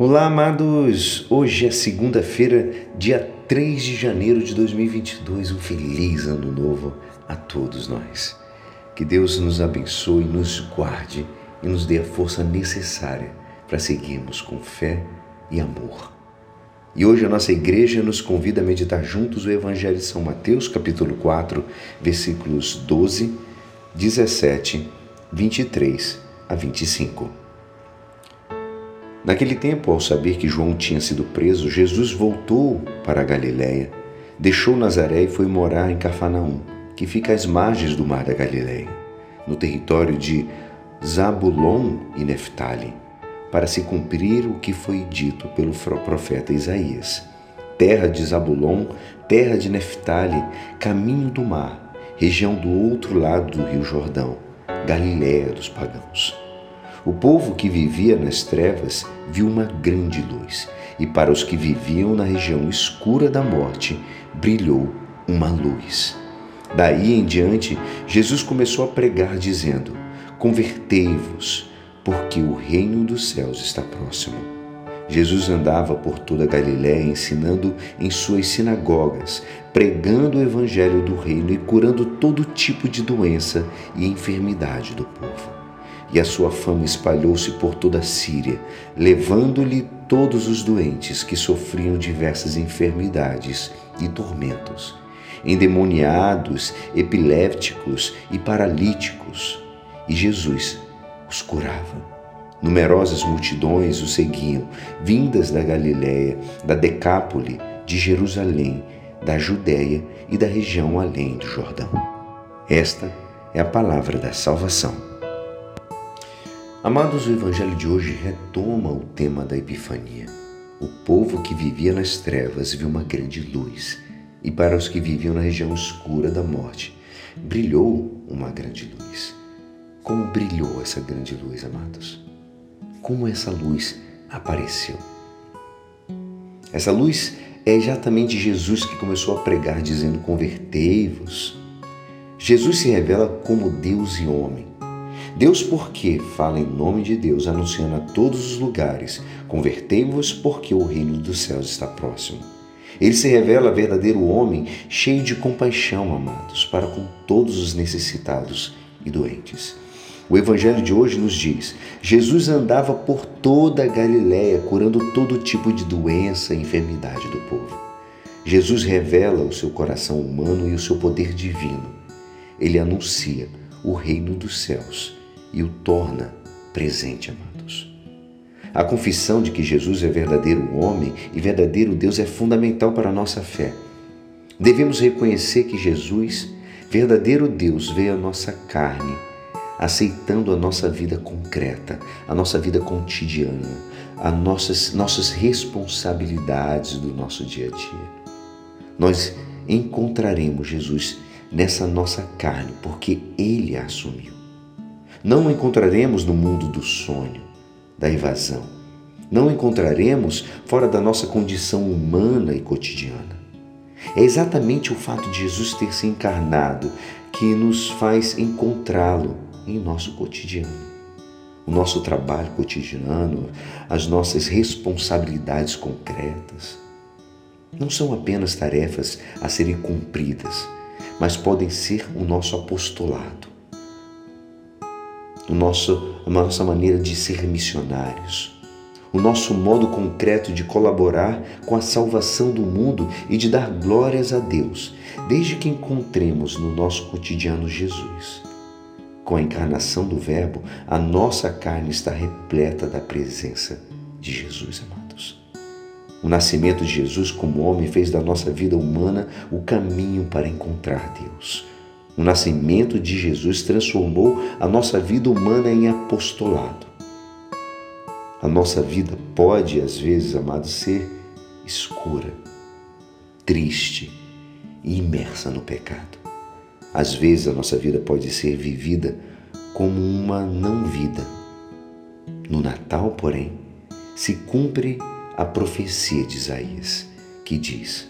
Olá, amados! Hoje é segunda-feira, dia 3 de janeiro de 2022. Um feliz ano novo a todos nós. Que Deus nos abençoe, nos guarde e nos dê a força necessária para seguirmos com fé e amor. E hoje a nossa igreja nos convida a meditar juntos o Evangelho de São Mateus, capítulo 4, versículos 12, 17, 23 a 25. Naquele tempo, ao saber que João tinha sido preso, Jesus voltou para a Galiléia, deixou Nazaré e foi morar em Cafarnaum, que fica às margens do mar da Galiléia, no território de Zabulon e Neftali, para se cumprir o que foi dito pelo profeta Isaías. Terra de Zabulon, terra de Neftali, caminho do mar, região do outro lado do rio Jordão, Galiléia dos pagãos. O povo que vivia nas trevas viu uma grande luz, e para os que viviam na região escura da morte, brilhou uma luz. Daí em diante, Jesus começou a pregar, dizendo: Convertei-vos, porque o reino dos céus está próximo. Jesus andava por toda a Galiléia ensinando em suas sinagogas, pregando o evangelho do reino e curando todo tipo de doença e enfermidade do povo e a sua fama espalhou-se por toda a Síria, levando-lhe todos os doentes que sofriam diversas enfermidades e tormentos, endemoniados, epilépticos e paralíticos, e Jesus os curava. Numerosas multidões o seguiam, vindas da Galiléia, da Decápole, de Jerusalém, da Judéia e da região além do Jordão. Esta é a palavra da salvação. Amados, o Evangelho de hoje retoma o tema da Epifania. O povo que vivia nas trevas viu uma grande luz, e para os que viviam na região escura da morte, brilhou uma grande luz. Como brilhou essa grande luz, amados? Como essa luz apareceu? Essa luz é exatamente Jesus que começou a pregar, dizendo: Convertei-vos. Jesus se revela como Deus e homem Deus, porque fala em nome de Deus, anunciando a todos os lugares: convertei-vos, porque o reino dos céus está próximo. Ele se revela verdadeiro homem, cheio de compaixão, amados, para com todos os necessitados e doentes. O evangelho de hoje nos diz: Jesus andava por toda a Galiléia, curando todo tipo de doença e enfermidade do povo. Jesus revela o seu coração humano e o seu poder divino. Ele anuncia o reino dos céus e o torna presente, amados. A confissão de que Jesus é verdadeiro homem e verdadeiro Deus é fundamental para a nossa fé. Devemos reconhecer que Jesus, verdadeiro Deus, veio à nossa carne, aceitando a nossa vida concreta, a nossa vida cotidiana, as nossas, nossas responsabilidades do nosso dia a dia. Nós encontraremos Jesus nessa nossa carne, porque Ele a assumiu. Não o encontraremos no mundo do sonho, da evasão. Não o encontraremos fora da nossa condição humana e cotidiana. É exatamente o fato de Jesus ter se encarnado que nos faz encontrá-lo em nosso cotidiano. O nosso trabalho cotidiano, as nossas responsabilidades concretas, não são apenas tarefas a serem cumpridas, mas podem ser o nosso apostolado o nosso, a nossa maneira de ser missionários, o nosso modo concreto de colaborar com a salvação do mundo e de dar glórias a Deus, desde que encontremos no nosso cotidiano Jesus. Com a encarnação do Verbo, a nossa carne está repleta da presença de Jesus, amados. O nascimento de Jesus como homem fez da nossa vida humana o caminho para encontrar Deus. O nascimento de Jesus transformou a nossa vida humana em apostolado. A nossa vida pode, às vezes, amado, ser escura, triste e imersa no pecado. Às vezes, a nossa vida pode ser vivida como uma não-vida. No Natal, porém, se cumpre a profecia de Isaías, que diz: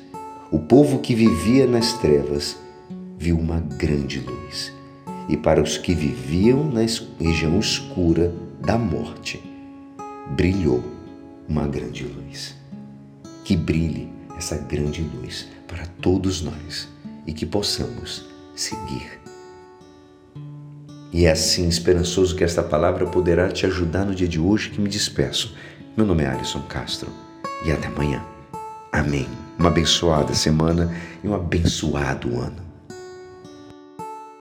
O povo que vivia nas trevas viu uma grande luz. E para os que viviam na região escura da morte, brilhou uma grande luz. Que brilhe essa grande luz para todos nós e que possamos seguir. E é assim esperançoso que esta palavra poderá te ajudar no dia de hoje que me despeço. Meu nome é Alisson Castro e até amanhã. Amém. Uma abençoada semana e um abençoado ano.